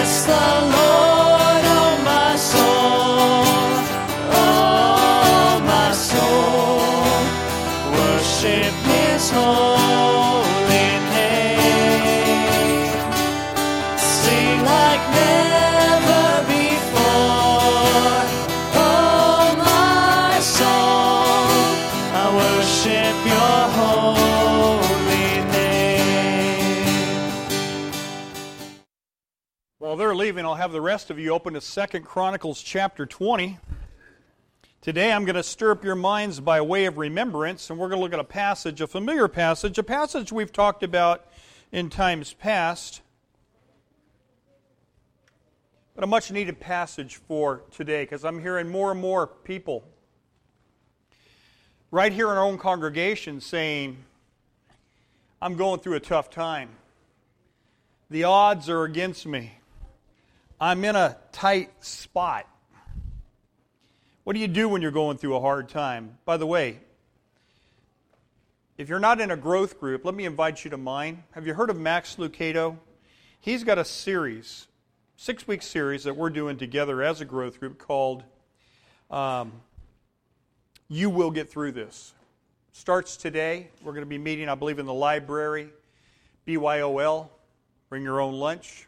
Bless the Lord, While I'll have the rest of you open to Second Chronicles chapter 20. Today I'm going to stir up your minds by way of remembrance, and we're going to look at a passage, a familiar passage, a passage we've talked about in times past, but a much needed passage for today because I'm hearing more and more people right here in our own congregation saying, I'm going through a tough time. The odds are against me. I'm in a tight spot. What do you do when you're going through a hard time? By the way, if you're not in a growth group, let me invite you to mine. Have you heard of Max Lucado? He's got a series, six week series that we're doing together as a growth group called um, You Will Get Through This. Starts today. We're going to be meeting, I believe, in the library, BYOL. Bring your own lunch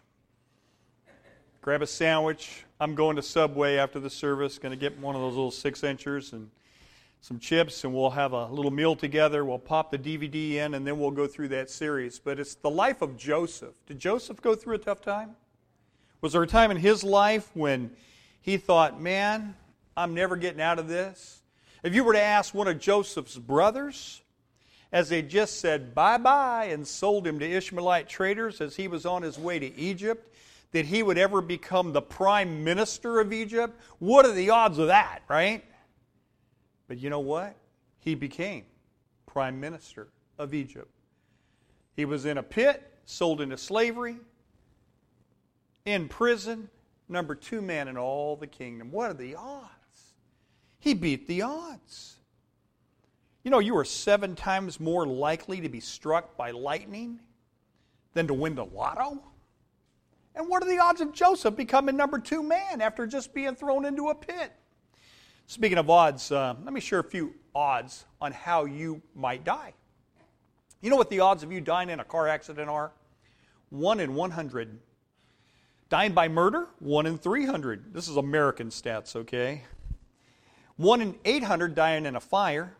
grab a sandwich. I'm going to Subway after the service, going to get one of those little six inchers and some chips, and we'll have a little meal together. We'll pop the DVD in, and then we'll go through that series. But it's the life of Joseph. Did Joseph go through a tough time? Was there a time in his life when he thought, man, I'm never getting out of this? If you were to ask one of Joseph's brothers, as they just said bye bye and sold him to Ishmaelite traders as he was on his way to Egypt, that he would ever become the prime minister of Egypt? What are the odds of that, right? But you know what? He became prime minister of Egypt. He was in a pit, sold into slavery, in prison, number two man in all the kingdom. What are the odds? He beat the odds. You know, you are seven times more likely to be struck by lightning than to win the lotto. And what are the odds of Joseph becoming number two man after just being thrown into a pit? Speaking of odds, uh, let me share a few odds on how you might die. You know what the odds of you dying in a car accident are? One in 100. Dying by murder? One in 300. This is American stats, okay? One in 800 dying in a fire.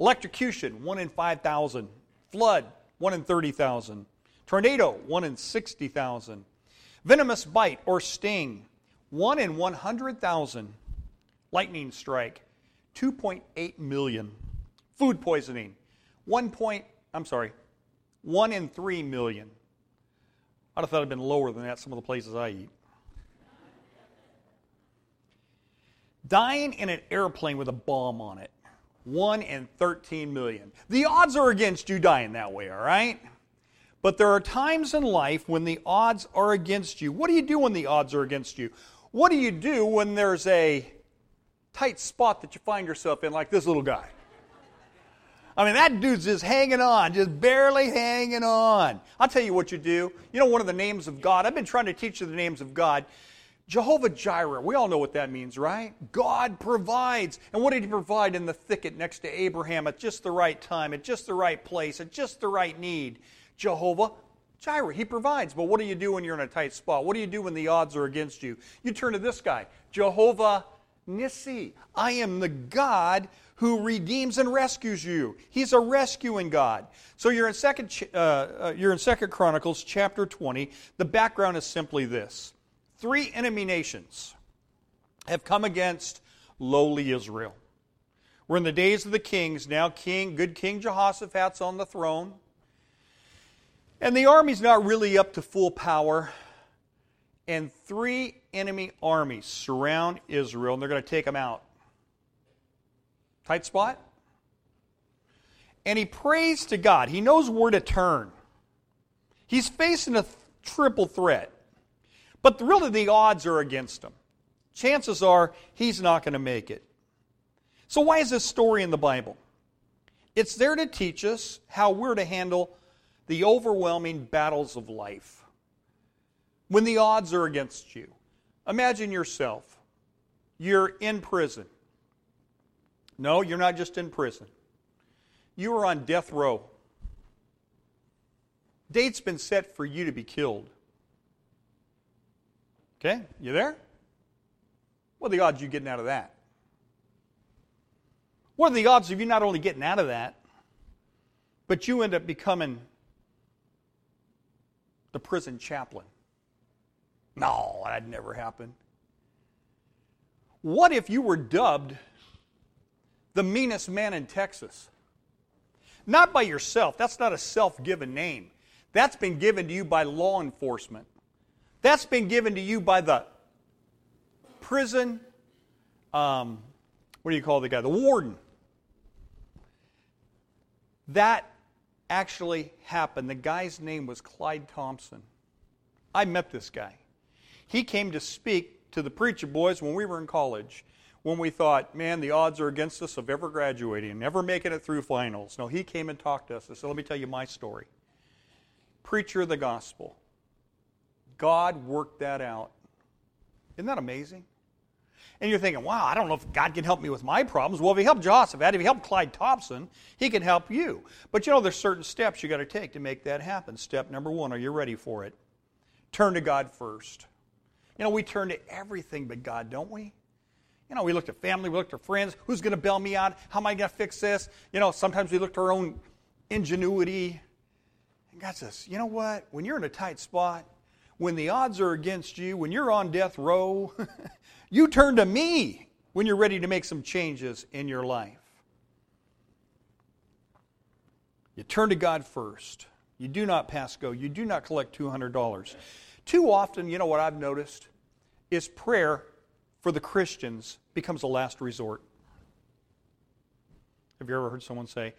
Electrocution? One in 5,000. Flood? One in 30,000. Tornado? One in 60,000. Venomous bite or sting, 1 in 100,000. Lightning strike, 2.8 million. Food poisoning, 1 point, I'm sorry, 1 in 3 million. I'd have thought it'd been lower than that, some of the places I eat. Dying in an airplane with a bomb on it, 1 in 13 million. The odds are against you dying that way, all right? But there are times in life when the odds are against you. What do you do when the odds are against you? What do you do when there's a tight spot that you find yourself in, like this little guy? I mean, that dude's just hanging on, just barely hanging on. I'll tell you what you do. You know, one of the names of God, I've been trying to teach you the names of God. Jehovah Jireh, we all know what that means, right? God provides. And what did He provide in the thicket next to Abraham at just the right time, at just the right place, at just the right need? Jehovah Jireh. He provides. But what do you do when you're in a tight spot? What do you do when the odds are against you? You turn to this guy, Jehovah Nissi. I am the God who redeems and rescues you. He's a rescuing God. So you're in second, uh, uh, you're in Second Chronicles chapter 20. The background is simply this: three enemy nations have come against lowly Israel. We're in the days of the kings now. King, good King Jehoshaphat's on the throne. And the army's not really up to full power. And three enemy armies surround Israel, and they're going to take them out. Tight spot? And he prays to God. He knows where to turn. He's facing a th- triple threat. But really, the odds are against him. Chances are he's not going to make it. So, why is this story in the Bible? It's there to teach us how we're to handle the overwhelming battles of life. when the odds are against you. Imagine yourself. You're in prison. No, you're not just in prison. You are on death row. Date's been set for you to be killed. Okay, you there? What are the odds you getting out of that? What are the odds of you not only getting out of that, but you end up becoming the prison chaplain? No, that'd never happen. What if you were dubbed the meanest man in Texas? Not by yourself. That's not a self given name. That's been given to you by law enforcement. That's been given to you by the prison, um, what do you call the guy? The warden. That actually happened. The guy's name was Clyde Thompson. I met this guy. He came to speak to the preacher boys when we were in college, when we thought, man, the odds are against us of ever graduating, never making it through finals. No, he came and talked to us and said, let me tell you my story. Preacher of the gospel. God worked that out. Isn't that amazing? And you're thinking, wow, I don't know if God can help me with my problems. Well, if he helped Jehoshaphat, if he helped Clyde Thompson, he can help you. But you know, there's certain steps you got to take to make that happen. Step number one, are you ready for it? Turn to God first. You know, we turn to everything but God, don't we? You know, we look to family, we look to friends. Who's going to bail me out? How am I going to fix this? You know, sometimes we look to our own ingenuity. And God says, you know what? When you're in a tight spot, when the odds are against you, when you're on death row, you turn to me when you're ready to make some changes in your life. You turn to God first. You do not pass go. You do not collect $200. Too often, you know what I've noticed? Is prayer for the Christians becomes a last resort. Have you ever heard someone say,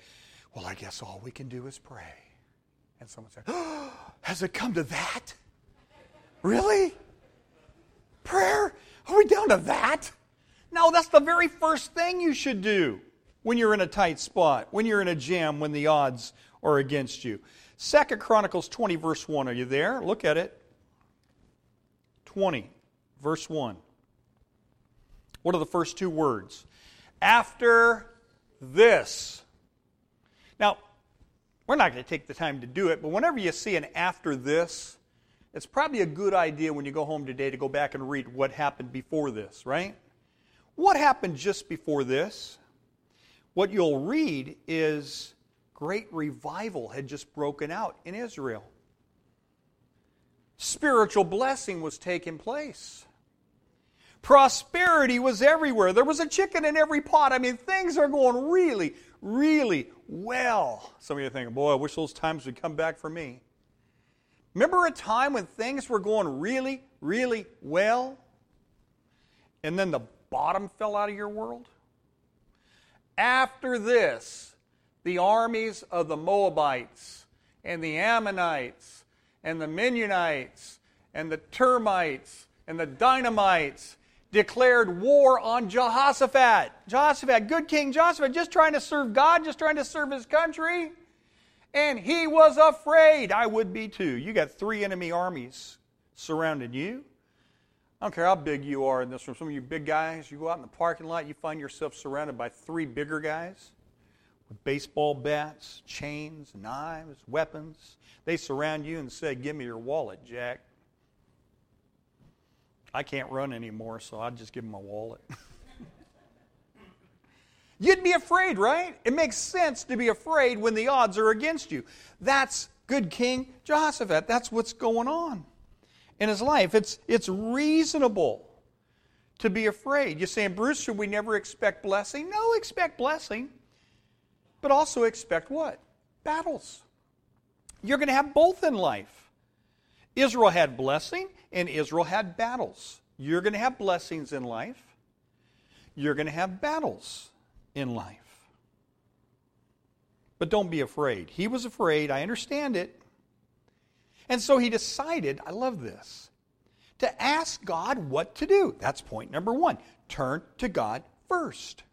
Well, I guess all we can do is pray? And someone said, oh, Has it come to that? Really? Prayer? Are we down to that? No, that's the very first thing you should do when you're in a tight spot, when you're in a jam, when the odds are against you. Second Chronicles 20, verse 1. Are you there? Look at it. 20, verse 1. What are the first two words? After this. Now, we're not going to take the time to do it, but whenever you see an after this, it's probably a good idea when you go home today to go back and read what happened before this, right? What happened just before this? What you'll read is great revival had just broken out in Israel spiritual blessing was taking place. Prosperity was everywhere. There was a chicken in every pot. I mean, things are going really, really well. Some of you are thinking, boy, I wish those times would come back for me. Remember a time when things were going really, really well? And then the bottom fell out of your world? After this, the armies of the Moabites and the Ammonites and the Mennonites and the termites and the dynamites declared war on Jehoshaphat. Jehoshaphat, good king Jehoshaphat, just trying to serve God, just trying to serve his country. And he was afraid. I would be too. You got three enemy armies surrounding you. I don't care how big you are in this room. Some of you big guys, you go out in the parking lot, you find yourself surrounded by three bigger guys with baseball bats, chains, knives, weapons. They surround you and say, Give me your wallet, Jack. I can't run anymore, so I'll just give him my wallet. You'd be afraid, right? It makes sense to be afraid when the odds are against you. That's good King Jehoshaphat. That's what's going on in his life. It's, it's reasonable to be afraid. You're saying, Bruce, should we never expect blessing? No, expect blessing. But also expect what? Battles. You're going to have both in life. Israel had blessing and Israel had battles. You're going to have blessings in life. You're going to have battles in life. But don't be afraid. He was afraid. I understand it. And so he decided, I love this, to ask God what to do. That's point number one. Turn to God first.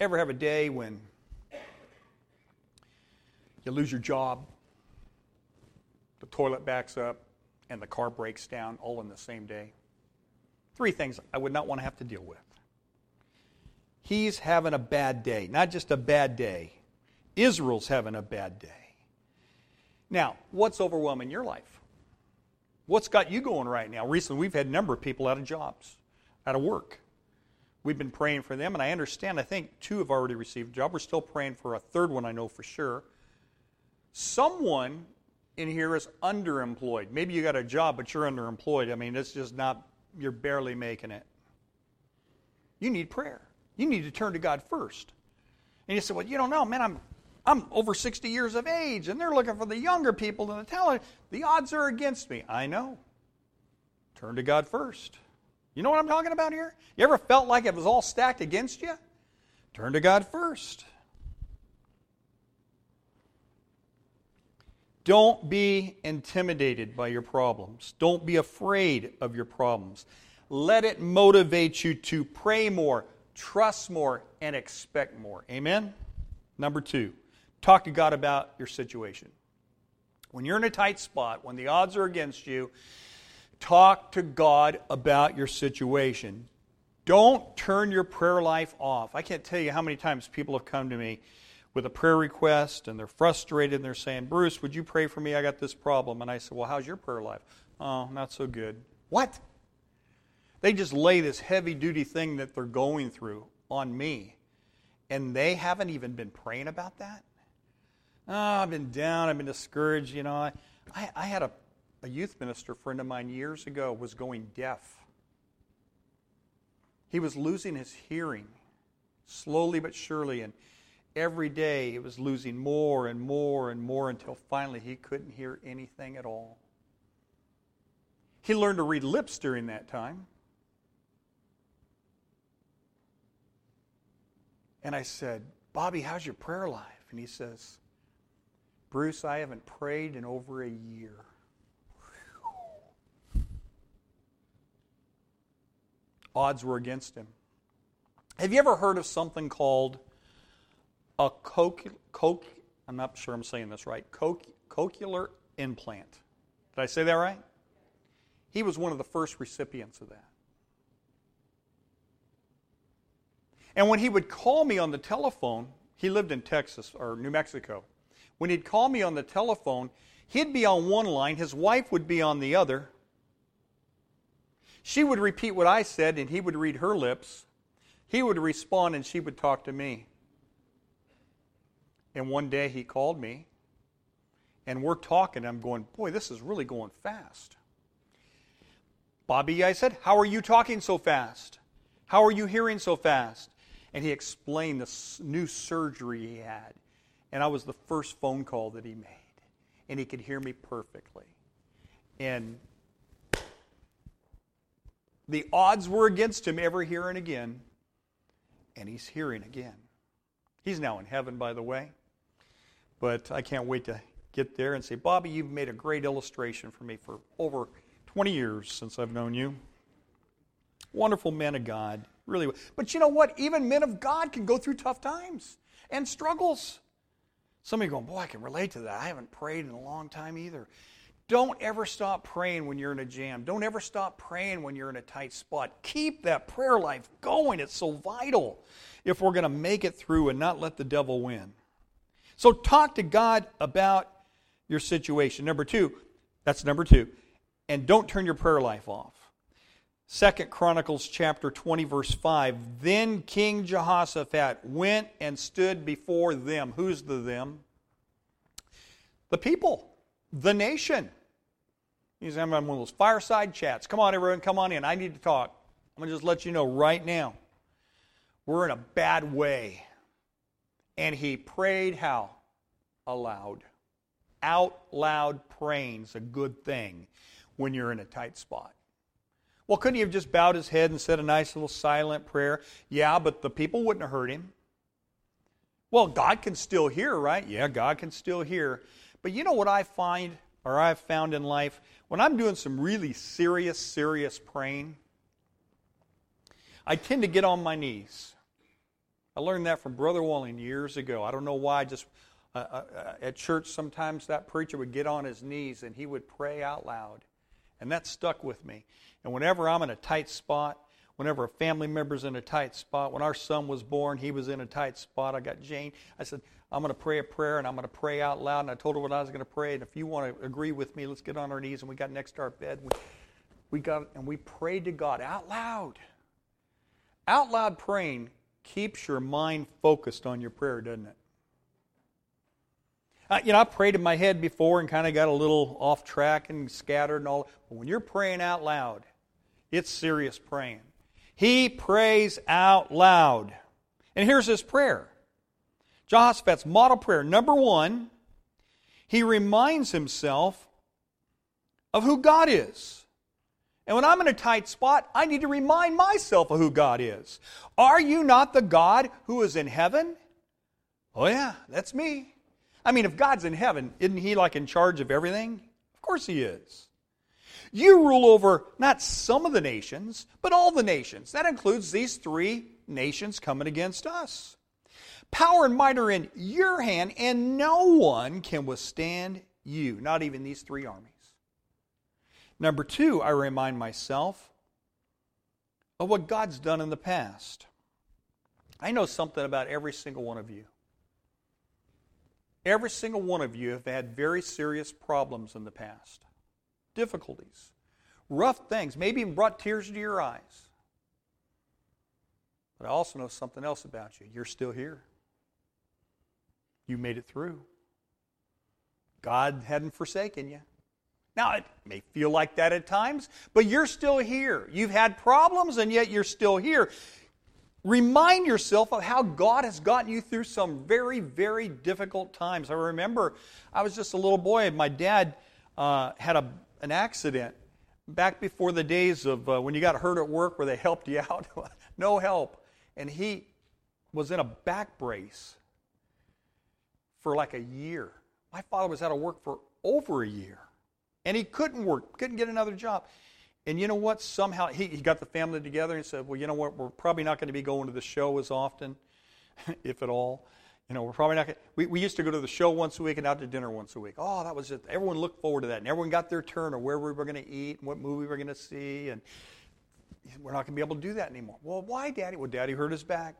Ever have a day when you lose your job. The toilet backs up, and the car breaks down all in the same day. Three things I would not want to have to deal with. He's having a bad day, not just a bad day. Israel's having a bad day. Now, what's overwhelming your life? What's got you going right now? Recently, we've had a number of people out of jobs, out of work. We've been praying for them, and I understand, I think two have already received a job. We're still praying for a third one, I know for sure. Someone in here is underemployed. Maybe you got a job, but you're underemployed. I mean, it's just not, you're barely making it. You need prayer. You need to turn to God first. And you say, well, you don't know, man, I'm, I'm over 60 years of age, and they're looking for the younger people to the talent. The odds are against me. I know. Turn to God first. You know what I'm talking about here? You ever felt like it was all stacked against you? Turn to God first. Don't be intimidated by your problems. Don't be afraid of your problems. Let it motivate you to pray more, trust more, and expect more. Amen? Number two, talk to God about your situation. When you're in a tight spot, when the odds are against you, talk to God about your situation. Don't turn your prayer life off. I can't tell you how many times people have come to me with a prayer request and they're frustrated and they're saying, Bruce, would you pray for me? I got this problem. And I said, Well, how's your prayer life? Oh, not so good. What? They just lay this heavy duty thing that they're going through on me. And they haven't even been praying about that? Oh, I've been down, I've been discouraged. You know, I, I, I had a, a youth minister friend of mine years ago was going deaf. He was losing his hearing slowly but surely. And every day it was losing more and more and more until finally he couldn't hear anything at all. He learned to read lips during that time. And I said, Bobby, how's your prayer life? And he says, Bruce, I haven't prayed in over a year. Odds were against him. Have you ever heard of something called a coch I'm not sure I'm saying this right, coch, cochlear implant. Did I say that right? He was one of the first recipients of that. And when he would call me on the telephone, he lived in Texas or New Mexico. When he'd call me on the telephone, he'd be on one line, his wife would be on the other. She would repeat what I said, and he would read her lips. He would respond, and she would talk to me. And one day he called me, and we're talking. I'm going, boy, this is really going fast. Bobby, I said, how are you talking so fast? How are you hearing so fast? And he explained the new surgery he had. And I was the first phone call that he made. And he could hear me perfectly. And the odds were against him ever and again. And he's hearing again. He's now in heaven, by the way. But I can't wait to get there and say, Bobby, you've made a great illustration for me for over 20 years since I've known you. Wonderful men of God, really. But you know what? Even men of God can go through tough times and struggles. Some of you going, boy, I can relate to that. I haven't prayed in a long time either. Don't ever stop praying when you're in a jam. Don't ever stop praying when you're in a tight spot. Keep that prayer life going. It's so vital if we're going to make it through and not let the devil win. So talk to God about your situation. Number two, that's number two. And don't turn your prayer life off. Second Chronicles chapter 20, verse 5. Then King Jehoshaphat went and stood before them. Who's the them? The people, the nation. He's having one of those fireside chats. Come on, everyone, come on in. I need to talk. I'm going to just let you know right now. We're in a bad way. And he prayed how? Aloud. Out loud praying's a good thing when you're in a tight spot. Well, couldn't he have just bowed his head and said a nice little silent prayer? Yeah, but the people wouldn't have heard him. Well, God can still hear, right? Yeah, God can still hear. But you know what I find, or I've found in life? When I'm doing some really serious, serious praying, I tend to get on my knees. I learned that from Brother Walling years ago. I don't know why. Just uh, uh, at church, sometimes that preacher would get on his knees and he would pray out loud. And that stuck with me. And whenever I'm in a tight spot, whenever a family member's in a tight spot, when our son was born, he was in a tight spot. I got Jane. I said, I'm going to pray a prayer and I'm going to pray out loud. And I told her what I was going to pray. And if you want to agree with me, let's get on our knees. And we got next to our bed. We, we got and we prayed to God out loud. Out loud praying keeps your mind focused on your prayer, doesn't it? You know, I prayed in my head before and kind of got a little off track and scattered and all. But when you're praying out loud, it's serious praying. He prays out loud. And here's his prayer Jehoshaphat's model prayer. Number one, he reminds himself of who God is. And when I'm in a tight spot, I need to remind myself of who God is. Are you not the God who is in heaven? Oh, yeah, that's me. I mean, if God's in heaven, isn't He like in charge of everything? Of course He is. You rule over not some of the nations, but all the nations. That includes these three nations coming against us. Power and might are in your hand, and no one can withstand you, not even these three armies. Number two, I remind myself of what God's done in the past. I know something about every single one of you. Every single one of you have had very serious problems in the past, difficulties, rough things, maybe even brought tears to your eyes. But I also know something else about you. You're still here. You made it through. God hadn't forsaken you. Now, it may feel like that at times, but you're still here. You've had problems, and yet you're still here. Remind yourself of how God has gotten you through some very, very difficult times. I remember I was just a little boy, and my dad uh, had a, an accident back before the days of uh, when you got hurt at work where they helped you out. no help. And he was in a back brace for like a year. My father was out of work for over a year. And he couldn't work, couldn't get another job. And you know what? Somehow he, he got the family together and said, Well, you know what? We're probably not going to be going to the show as often, if at all. You know, we're probably not going to. We, we used to go to the show once a week and out to dinner once a week. Oh, that was it. Everyone looked forward to that. And everyone got their turn of where we were going to eat and what movie we were going to see. And we're not going to be able to do that anymore. Well, why, Daddy? Well, Daddy hurt his back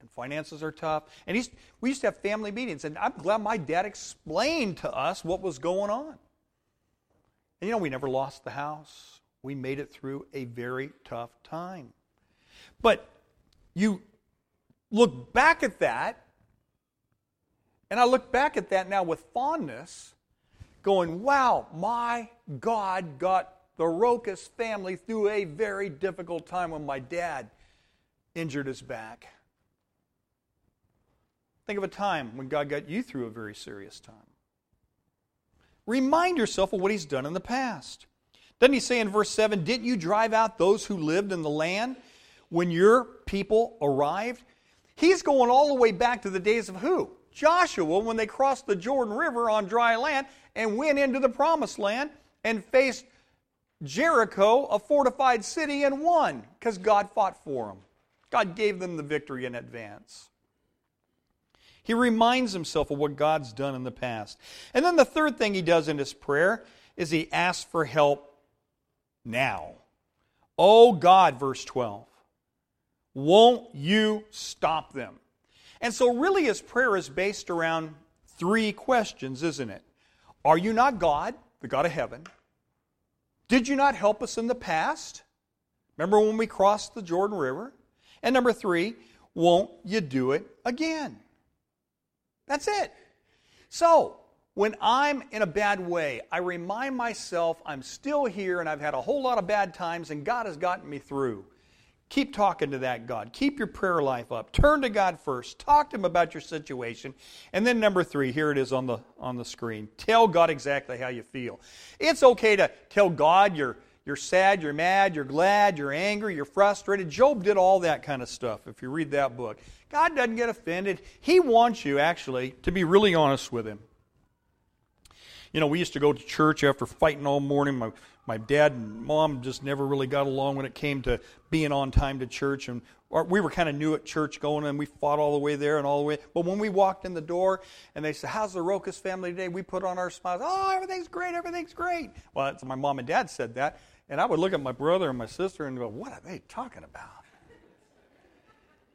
and finances are tough. And he's, we used to have family meetings, and I'm glad my dad explained to us what was going on. And you know, we never lost the house we made it through a very tough time. But you look back at that, and I look back at that now with fondness, going, wow, my God got the Rokas family through a very difficult time when my dad injured his back. Think of a time when God got you through a very serious time. Remind yourself of what He's done in the past. Doesn't he say in verse 7 Didn't you drive out those who lived in the land when your people arrived? He's going all the way back to the days of who? Joshua, when they crossed the Jordan River on dry land and went into the promised land and faced Jericho, a fortified city, and won because God fought for them. God gave them the victory in advance. He reminds himself of what God's done in the past. And then the third thing he does in his prayer is he asks for help now. Oh God, verse 12, won't you stop them? And so, really, his prayer is based around three questions, isn't it? Are you not God, the God of heaven? Did you not help us in the past? Remember when we crossed the Jordan River? And number three, won't you do it again? That's it. So, when I'm in a bad way, I remind myself I'm still here and I've had a whole lot of bad times and God has gotten me through. Keep talking to that God. Keep your prayer life up. Turn to God first. Talk to Him about your situation. And then, number three, here it is on the, on the screen. Tell God exactly how you feel. It's okay to tell God you're, you're sad, you're mad, you're glad, you're angry, you're frustrated. Job did all that kind of stuff if you read that book. God doesn't get offended. He wants you, actually, to be really honest with Him. You know, we used to go to church after fighting all morning. My, my dad and mom just never really got along when it came to being on time to church. And we were kind of new at church going, and we fought all the way there and all the way. But when we walked in the door and they said, How's the Rokas family today? We put on our smiles. Oh, everything's great. Everything's great. Well, my mom and dad said that. And I would look at my brother and my sister and go, What are they talking about?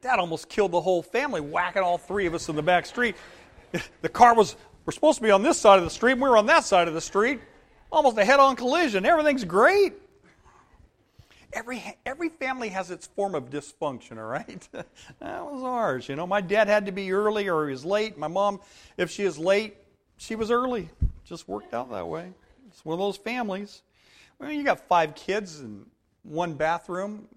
Dad almost killed the whole family, whacking all three of us in the back street. The car was, we're supposed to be on this side of the street, and we were on that side of the street. Almost a head on collision. Everything's great. Every, every family has its form of dysfunction, all right? that was ours. You know, my dad had to be early or he was late. My mom, if she is late, she was early. Just worked out that way. It's one of those families. Well, you got five kids and one bathroom.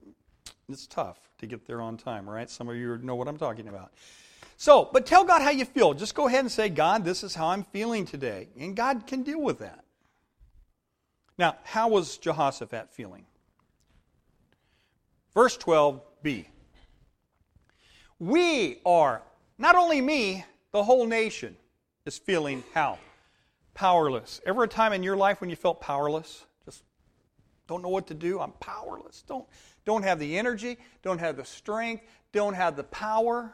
It's tough to get there on time, right? Some of you know what I'm talking about. So, but tell God how you feel. Just go ahead and say, God, this is how I'm feeling today. And God can deal with that. Now, how was Jehoshaphat feeling? Verse 12b. We are, not only me, the whole nation is feeling how? Powerless. Ever a time in your life when you felt powerless? Just don't know what to do? I'm powerless. Don't, don't have the energy, don't have the strength, don't have the power.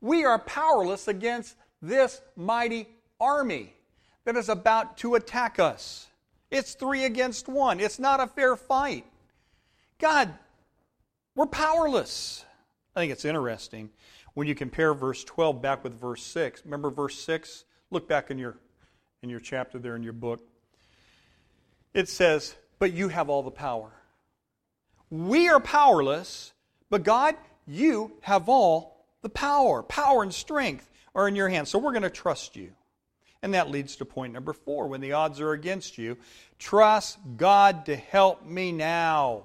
We are powerless against this mighty army that is about to attack us. It's three against one. It's not a fair fight. God, we're powerless. I think it's interesting when you compare verse 12 back with verse 6. Remember verse 6? Look back in your in your chapter there in your book. It says, "But you have all the power." We are powerless, but God, you have all the power. Power and strength are in your hands. So we're going to trust you. And that leads to point number 4 when the odds are against you, trust God to help me now.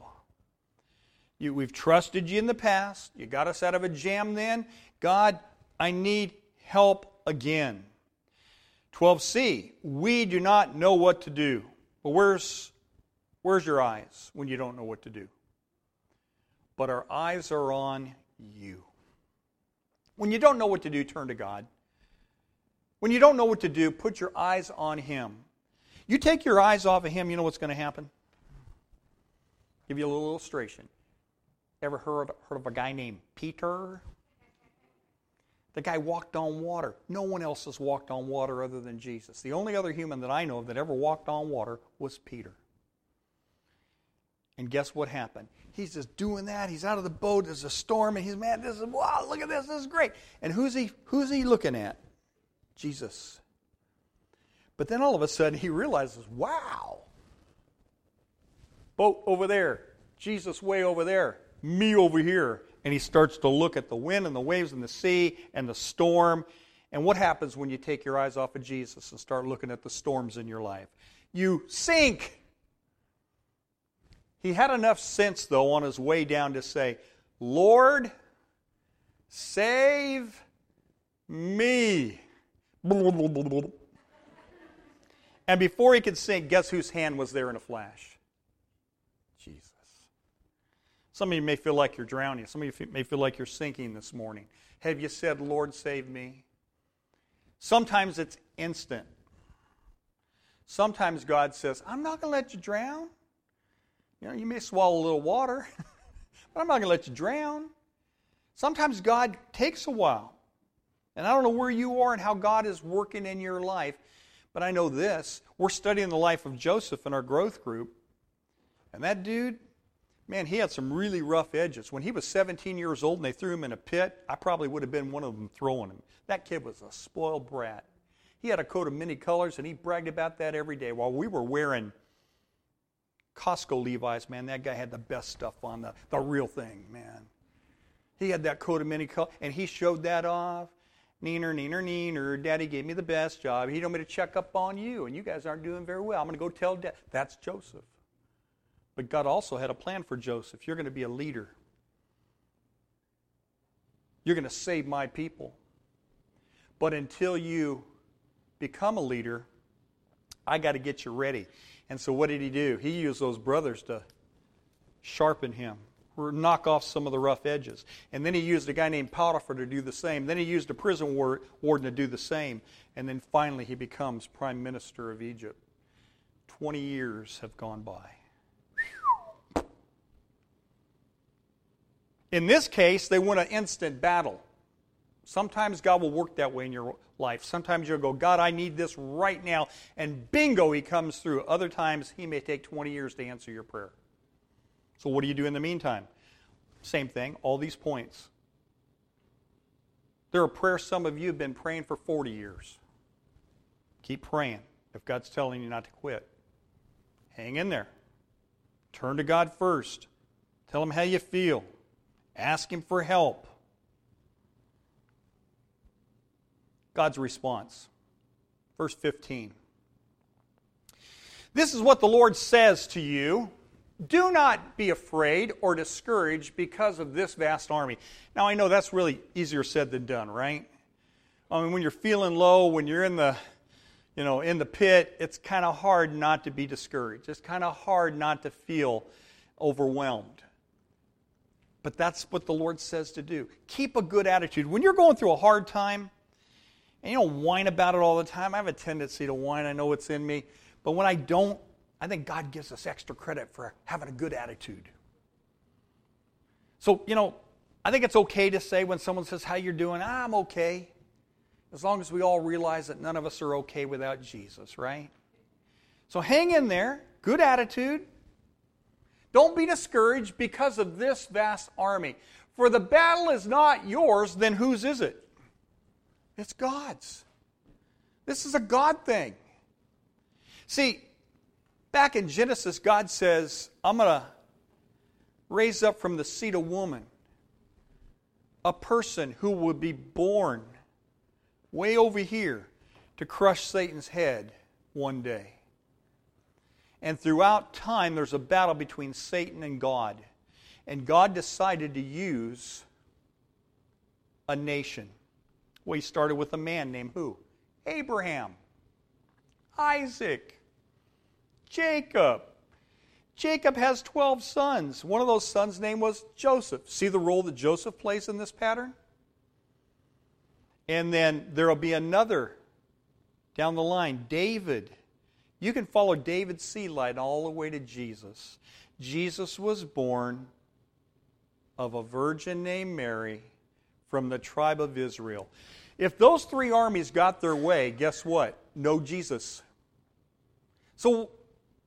You, we've trusted you in the past. You got us out of a jam then. God, I need help again. 12c, we do not know what to do. But where's, where's your eyes when you don't know what to do? But our eyes are on you. When you don't know what to do, turn to God. When you don't know what to do, put your eyes on Him. You take your eyes off of Him, you know what's going to happen? Give you a little illustration. Ever heard, heard of a guy named Peter? The guy walked on water. No one else has walked on water other than Jesus. The only other human that I know of that ever walked on water was Peter. And guess what happened? He's just doing that. He's out of the boat. There's a storm, and he's man. This is wow. Look at this. This is great. And who's he? Who's he looking at? Jesus. But then all of a sudden he realizes, wow. Boat over there. Jesus way over there me over here. And he starts to look at the wind and the waves and the sea and the storm. And what happens when you take your eyes off of Jesus and start looking at the storms in your life? You sink. He had enough sense, though, on his way down to say, Lord, save me. And before he could sink, guess whose hand was there in a flash? Jesus. Some of you may feel like you're drowning. Some of you may feel like you're sinking this morning. Have you said, Lord, save me? Sometimes it's instant. Sometimes God says, I'm not going to let you drown. You know, you may swallow a little water, but I'm not going to let you drown. Sometimes God takes a while. And I don't know where you are and how God is working in your life, but I know this. We're studying the life of Joseph in our growth group. And that dude, Man, he had some really rough edges. When he was 17 years old and they threw him in a pit, I probably would have been one of them throwing him. That kid was a spoiled brat. He had a coat of many colors and he bragged about that every day. While we were wearing Costco Levi's, man, that guy had the best stuff on, the, the real thing, man. He had that coat of many colors and he showed that off. Neener, neener, neener. Daddy gave me the best job. He told me to check up on you, and you guys aren't doing very well. I'm going to go tell dad. That's Joseph. But God also had a plan for Joseph. You're going to be a leader. You're going to save my people. But until you become a leader, I got to get you ready. And so what did he do? He used those brothers to sharpen him. knock off some of the rough edges. And then he used a guy named Potiphar to do the same. Then he used a prison warden to do the same. And then finally he becomes prime minister of Egypt. 20 years have gone by. In this case, they won an instant battle. Sometimes God will work that way in your life. Sometimes you'll go, God, I need this right now. And bingo, He comes through. Other times, He may take 20 years to answer your prayer. So, what do you do in the meantime? Same thing, all these points. There are prayers some of you have been praying for 40 years. Keep praying if God's telling you not to quit. Hang in there. Turn to God first. Tell Him how you feel. Ask Him for help. God's response. Verse 15. This is what the Lord says to you Do not be afraid or discouraged because of this vast army. Now, I know that's really easier said than done, right? I mean, when you're feeling low, when you're in the you know, in the pit, it's kind of hard not to be discouraged. It's kind of hard not to feel overwhelmed. But that's what the Lord says to do. Keep a good attitude. When you're going through a hard time, and you don't whine about it all the time, I have a tendency to whine. I know it's in me. But when I don't, I think God gives us extra credit for having a good attitude. So, you know, I think it's okay to say when someone says, How you're doing? I'm okay. As long as we all realize that none of us are okay without Jesus, right? So hang in there, good attitude. Don't be discouraged because of this vast army. For the battle is not yours, then whose is it? It's God's. This is a God thing. See, back in Genesis, God says, I'm going to raise up from the seed of woman a person who will be born way over here to crush Satan's head one day. And throughout time, there's a battle between Satan and God. And God decided to use a nation. Well, he started with a man named who? Abraham, Isaac, Jacob. Jacob has 12 sons. One of those sons' name was Joseph. See the role that Joseph plays in this pattern? And then there will be another down the line, David. You can follow David's seed line all the way to Jesus. Jesus was born of a virgin named Mary from the tribe of Israel. If those three armies got their way, guess what? No Jesus. So,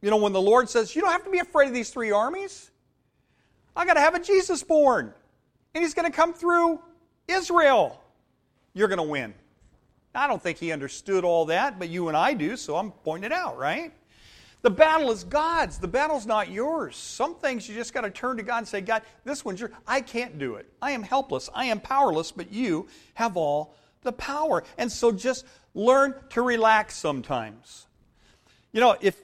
you know, when the Lord says, You don't have to be afraid of these three armies, I got to have a Jesus born. And he's going to come through Israel you're going to win. I don't think he understood all that, but you and I do, so I'm pointing it out, right? The battle is God's. The battle's not yours. Some things you just got to turn to God and say, God, this one's yours. I can't do it. I am helpless. I am powerless, but you have all the power. And so just learn to relax sometimes. You know, if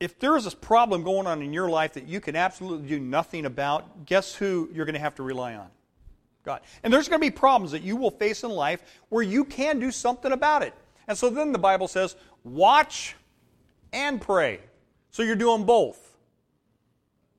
if there is a problem going on in your life that you can absolutely do nothing about, guess who you're going to have to rely on? God. And there's going to be problems that you will face in life where you can do something about it. And so then the Bible says, watch and pray. So you're doing both.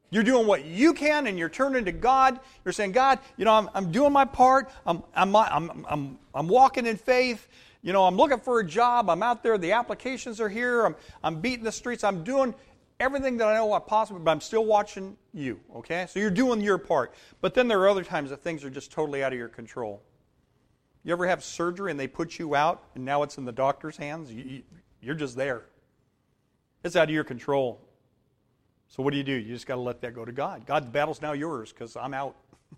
You're doing what you can and you're turning to God. You're saying, God, you know, I'm, I'm doing my part. I'm, I'm, I'm, I'm, I'm walking in faith. You know, I'm looking for a job. I'm out there. The applications are here. I'm, I'm beating the streets. I'm doing everything that I know what possible, but I'm still watching you, okay? So you're doing your part. But then there are other times that things are just totally out of your control. You ever have surgery and they put you out and now it's in the doctor's hands? You, you're just there. It's out of your control. So what do you do? You just got to let that go to God. God, the battle's now yours because I'm out.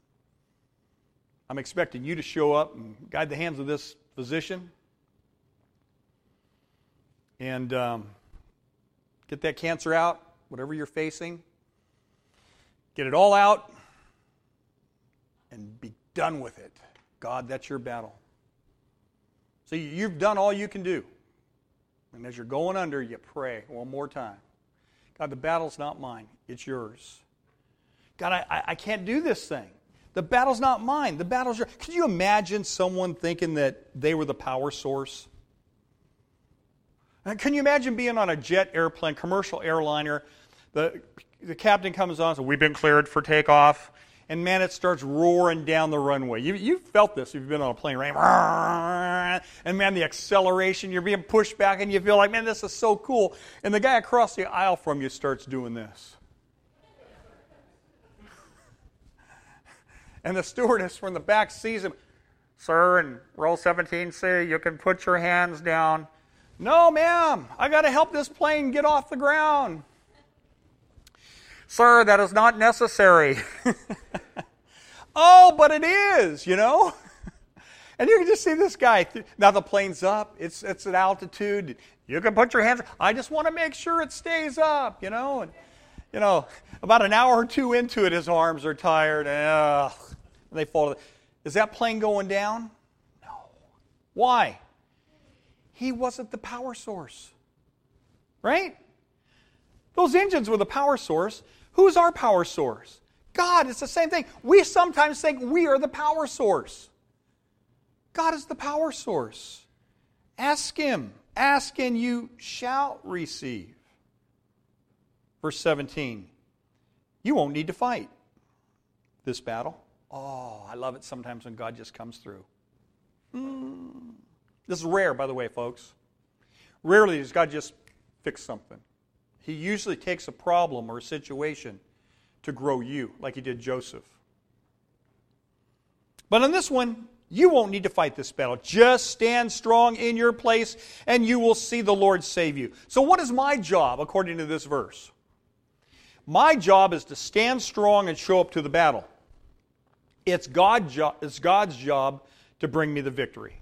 I'm expecting you to show up and guide the hands of this physician. And um, Get that cancer out, whatever you're facing. Get it all out and be done with it. God, that's your battle. So you've done all you can do. And as you're going under, you pray one more time. God, the battle's not mine, it's yours. God, I, I can't do this thing. The battle's not mine. The battle's yours. Could you imagine someone thinking that they were the power source? Can you imagine being on a jet airplane, commercial airliner? The the captain comes on, so says, we've been cleared for takeoff. And man, it starts roaring down the runway. You, you've felt this if you've been on a plane, right? And man, the acceleration, you're being pushed back, and you feel like, man, this is so cool. And the guy across the aisle from you starts doing this. And the stewardess from the back sees him. Sir, in row 17C, you can put your hands down. No, ma'am, I got to help this plane get off the ground. Sir, that is not necessary. oh, but it is, you know? And you can just see this guy. Now the plane's up, it's, it's at altitude. You can put your hands, I just want to make sure it stays up, you know? And, you know, about an hour or two into it, his arms are tired. And, they fall. Is that plane going down? No. Why? He wasn't the power source. Right? Those engines were the power source. Who's our power source? God. It's the same thing. We sometimes think we are the power source. God is the power source. Ask Him. Ask and you shall receive. Verse 17 You won't need to fight this battle. Oh, I love it sometimes when God just comes through. Mm. This is rare, by the way, folks. Rarely does God just fix something. He usually takes a problem or a situation to grow you, like he did Joseph. But on this one, you won't need to fight this battle. Just stand strong in your place, and you will see the Lord save you. So, what is my job according to this verse? My job is to stand strong and show up to the battle. It's, God's job to bring me the victory.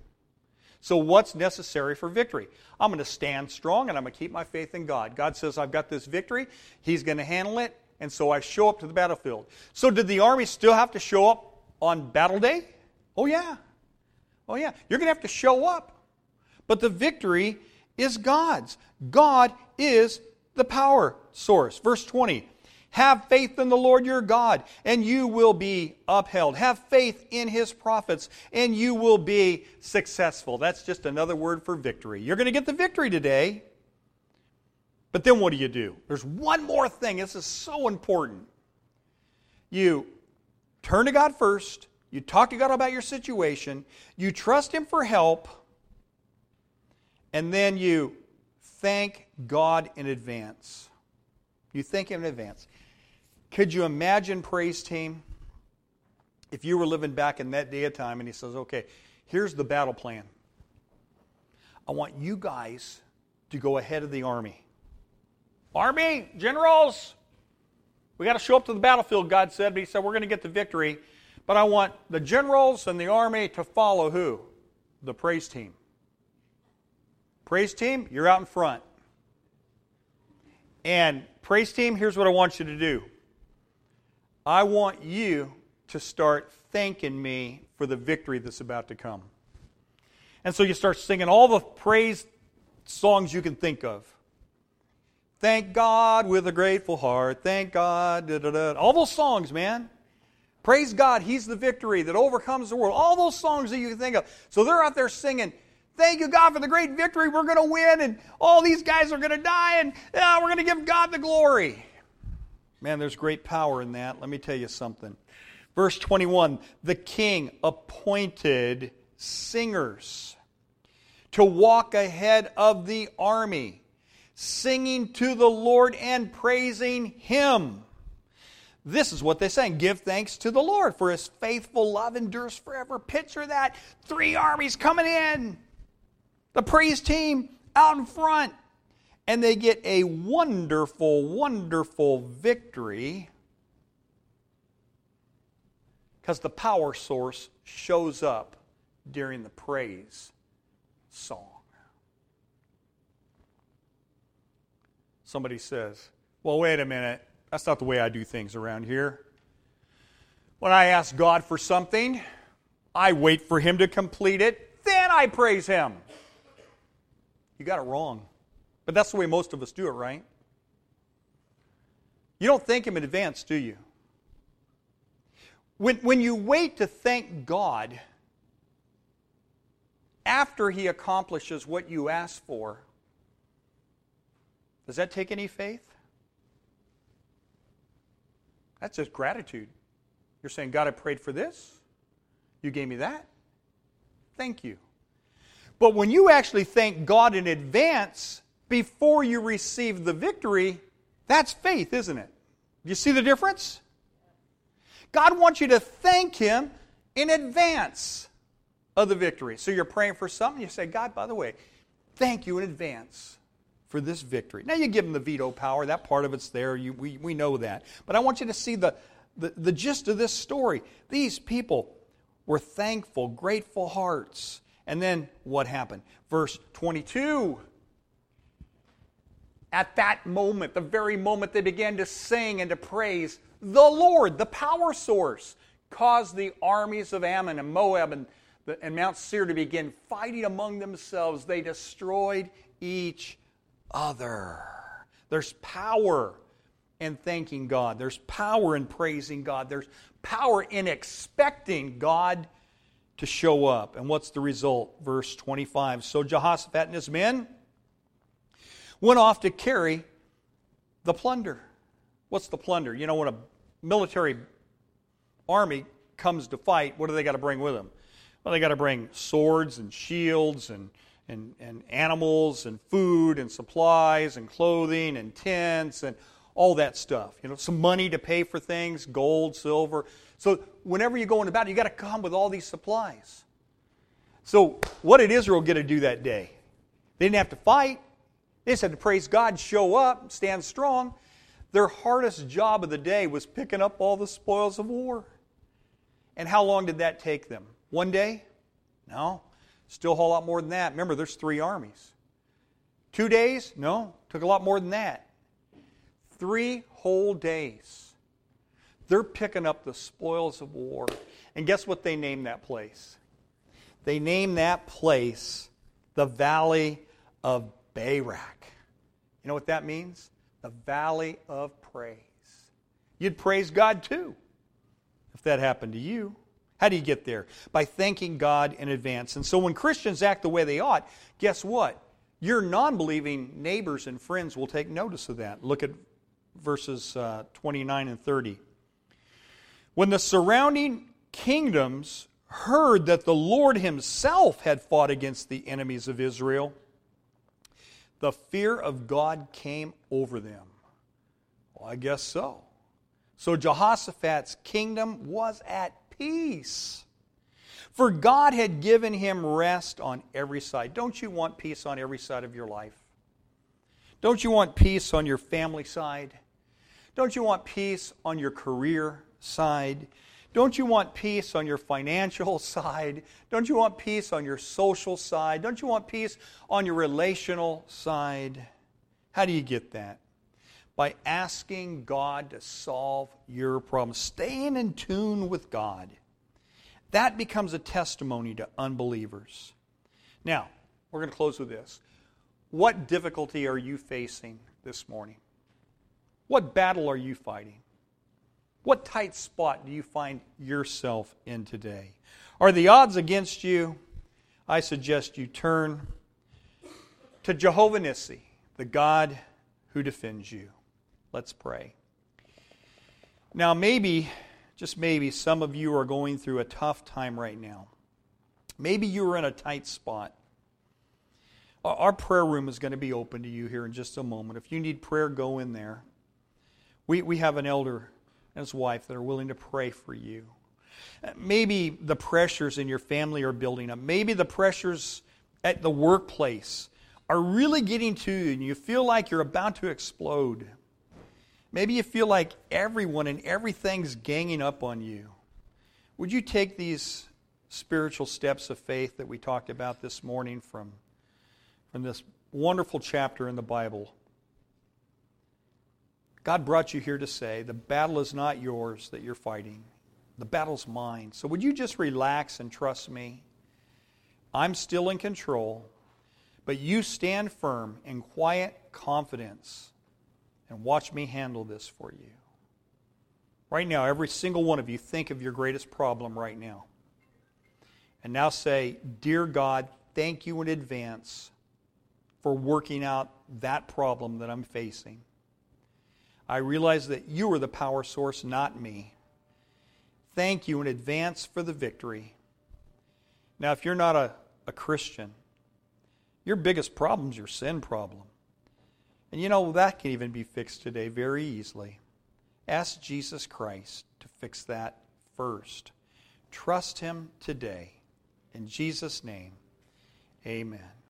So, what's necessary for victory? I'm going to stand strong and I'm going to keep my faith in God. God says, I've got this victory. He's going to handle it. And so I show up to the battlefield. So, did the army still have to show up on battle day? Oh, yeah. Oh, yeah. You're going to have to show up. But the victory is God's. God is the power source. Verse 20 have faith in the Lord your God, and you will be upheld. Have faith in his prophets, and you will be successful. That's just another word for victory. You're going to get the victory today. But then what do you do? There's one more thing. This is so important. You turn to God first, you talk to God about your situation, you trust Him for help, and then you thank God in advance. You thank Him in advance. Could you imagine, praise team, if you were living back in that day of time and he says, okay, here's the battle plan. I want you guys to go ahead of the army. Army, generals, we got to show up to the battlefield, God said. But he said, we're going to get the victory. But I want the generals and the army to follow who? The praise team. Praise team, you're out in front. And praise team, here's what I want you to do I want you to start thanking me for the victory that's about to come. And so you start singing all the praise songs you can think of. Thank God with a grateful heart. Thank God. Da, da, da. All those songs, man. Praise God, He's the victory that overcomes the world. All those songs that you can think of. So they're out there singing, Thank you, God, for the great victory. We're going to win, and all these guys are going to die, and yeah, we're going to give God the glory. Man, there's great power in that. Let me tell you something. Verse 21 The king appointed singers to walk ahead of the army, singing to the Lord and praising him. This is what they sang Give thanks to the Lord, for his faithful love endures forever. Picture that. Three armies coming in. The praise team out in front and they get a wonderful, wonderful victory because the power source shows up during the praise song. Somebody says, Well, wait a minute. That's not the way I do things around here. When I ask God for something, I wait for Him to complete it, then I praise Him. You got it wrong. But that's the way most of us do it, right? You don't thank Him in advance, do you? When, when you wait to thank God after He accomplishes what you ask for, does that take any faith? That's just gratitude. You're saying, God, I prayed for this. You gave me that. Thank you. But when you actually thank God in advance before you receive the victory, that's faith, isn't it? Do You see the difference? God wants you to thank Him in advance of the victory. So you're praying for something, you say, God, by the way, thank you in advance for this victory. Now you give Him the veto power, that part of it's there, you, we, we know that. But I want you to see the, the, the gist of this story. These people were thankful, grateful hearts. And then what happened? Verse 22. At that moment, the very moment they began to sing and to praise, the Lord, the power source, caused the armies of Ammon and Moab and, and Mount Seir to begin fighting among themselves. They destroyed each other. There's power in thanking God, there's power in praising God, there's power in expecting God to show up. And what's the result? Verse 25. So Jehoshaphat and his men went off to carry the plunder. What's the plunder? You know, when a military army comes to fight, what do they got to bring with them? Well, they got to bring swords and shields and, and, and animals and food and supplies and clothing and tents and all that stuff. You know, some money to pay for things, gold, silver. So whenever you go into battle, you got to come with all these supplies. So what did Israel get to do that day? They didn't have to fight. They said, to praise God, show up, stand strong. Their hardest job of the day was picking up all the spoils of war. And how long did that take them? One day? No. Still a whole lot more than that. Remember, there's three armies. Two days? No. Took a lot more than that. Three whole days. They're picking up the spoils of war. And guess what they named that place? They named that place the Valley of Berakah. You know what that means? The Valley of Praise. You'd praise God too if that happened to you. How do you get there? By thanking God in advance. And so when Christians act the way they ought, guess what? Your non believing neighbors and friends will take notice of that. Look at verses uh, 29 and 30. When the surrounding kingdoms heard that the Lord himself had fought against the enemies of Israel, the fear of God came over them. Well, I guess so. So Jehoshaphat's kingdom was at peace. For God had given him rest on every side. Don't you want peace on every side of your life? Don't you want peace on your family side? Don't you want peace on your career side? Don't you want peace on your financial side? Don't you want peace on your social side? Don't you want peace on your relational side? How do you get that? By asking God to solve your problems, staying in tune with God. That becomes a testimony to unbelievers. Now, we're going to close with this. What difficulty are you facing this morning? What battle are you fighting? What tight spot do you find yourself in today? Are the odds against you? I suggest you turn to Jehovah Nissi, the God who defends you. Let's pray. Now, maybe, just maybe, some of you are going through a tough time right now. Maybe you are in a tight spot. Our prayer room is going to be open to you here in just a moment. If you need prayer, go in there. We, we have an elder and his wife that are willing to pray for you. Uh, maybe the pressures in your family are building up. Maybe the pressures at the workplace are really getting to you and you feel like you're about to explode. Maybe you feel like everyone and everything's ganging up on you. Would you take these spiritual steps of faith that we talked about this morning from, from this wonderful chapter in the Bible? God brought you here to say the battle is not yours that you're fighting, the battle's mine. So would you just relax and trust me? I'm still in control, but you stand firm in quiet confidence and watch me handle this for you. Right now, every single one of you, think of your greatest problem right now. And now say, Dear God, thank you in advance for working out that problem that I'm facing. I realize that you are the power source, not me. Thank you in advance for the victory. Now, if you're not a, a Christian, your biggest problem is your sin problem. And you know, that can even be fixed today very easily. Ask Jesus Christ to fix that first. Trust Him today. In Jesus' name, amen.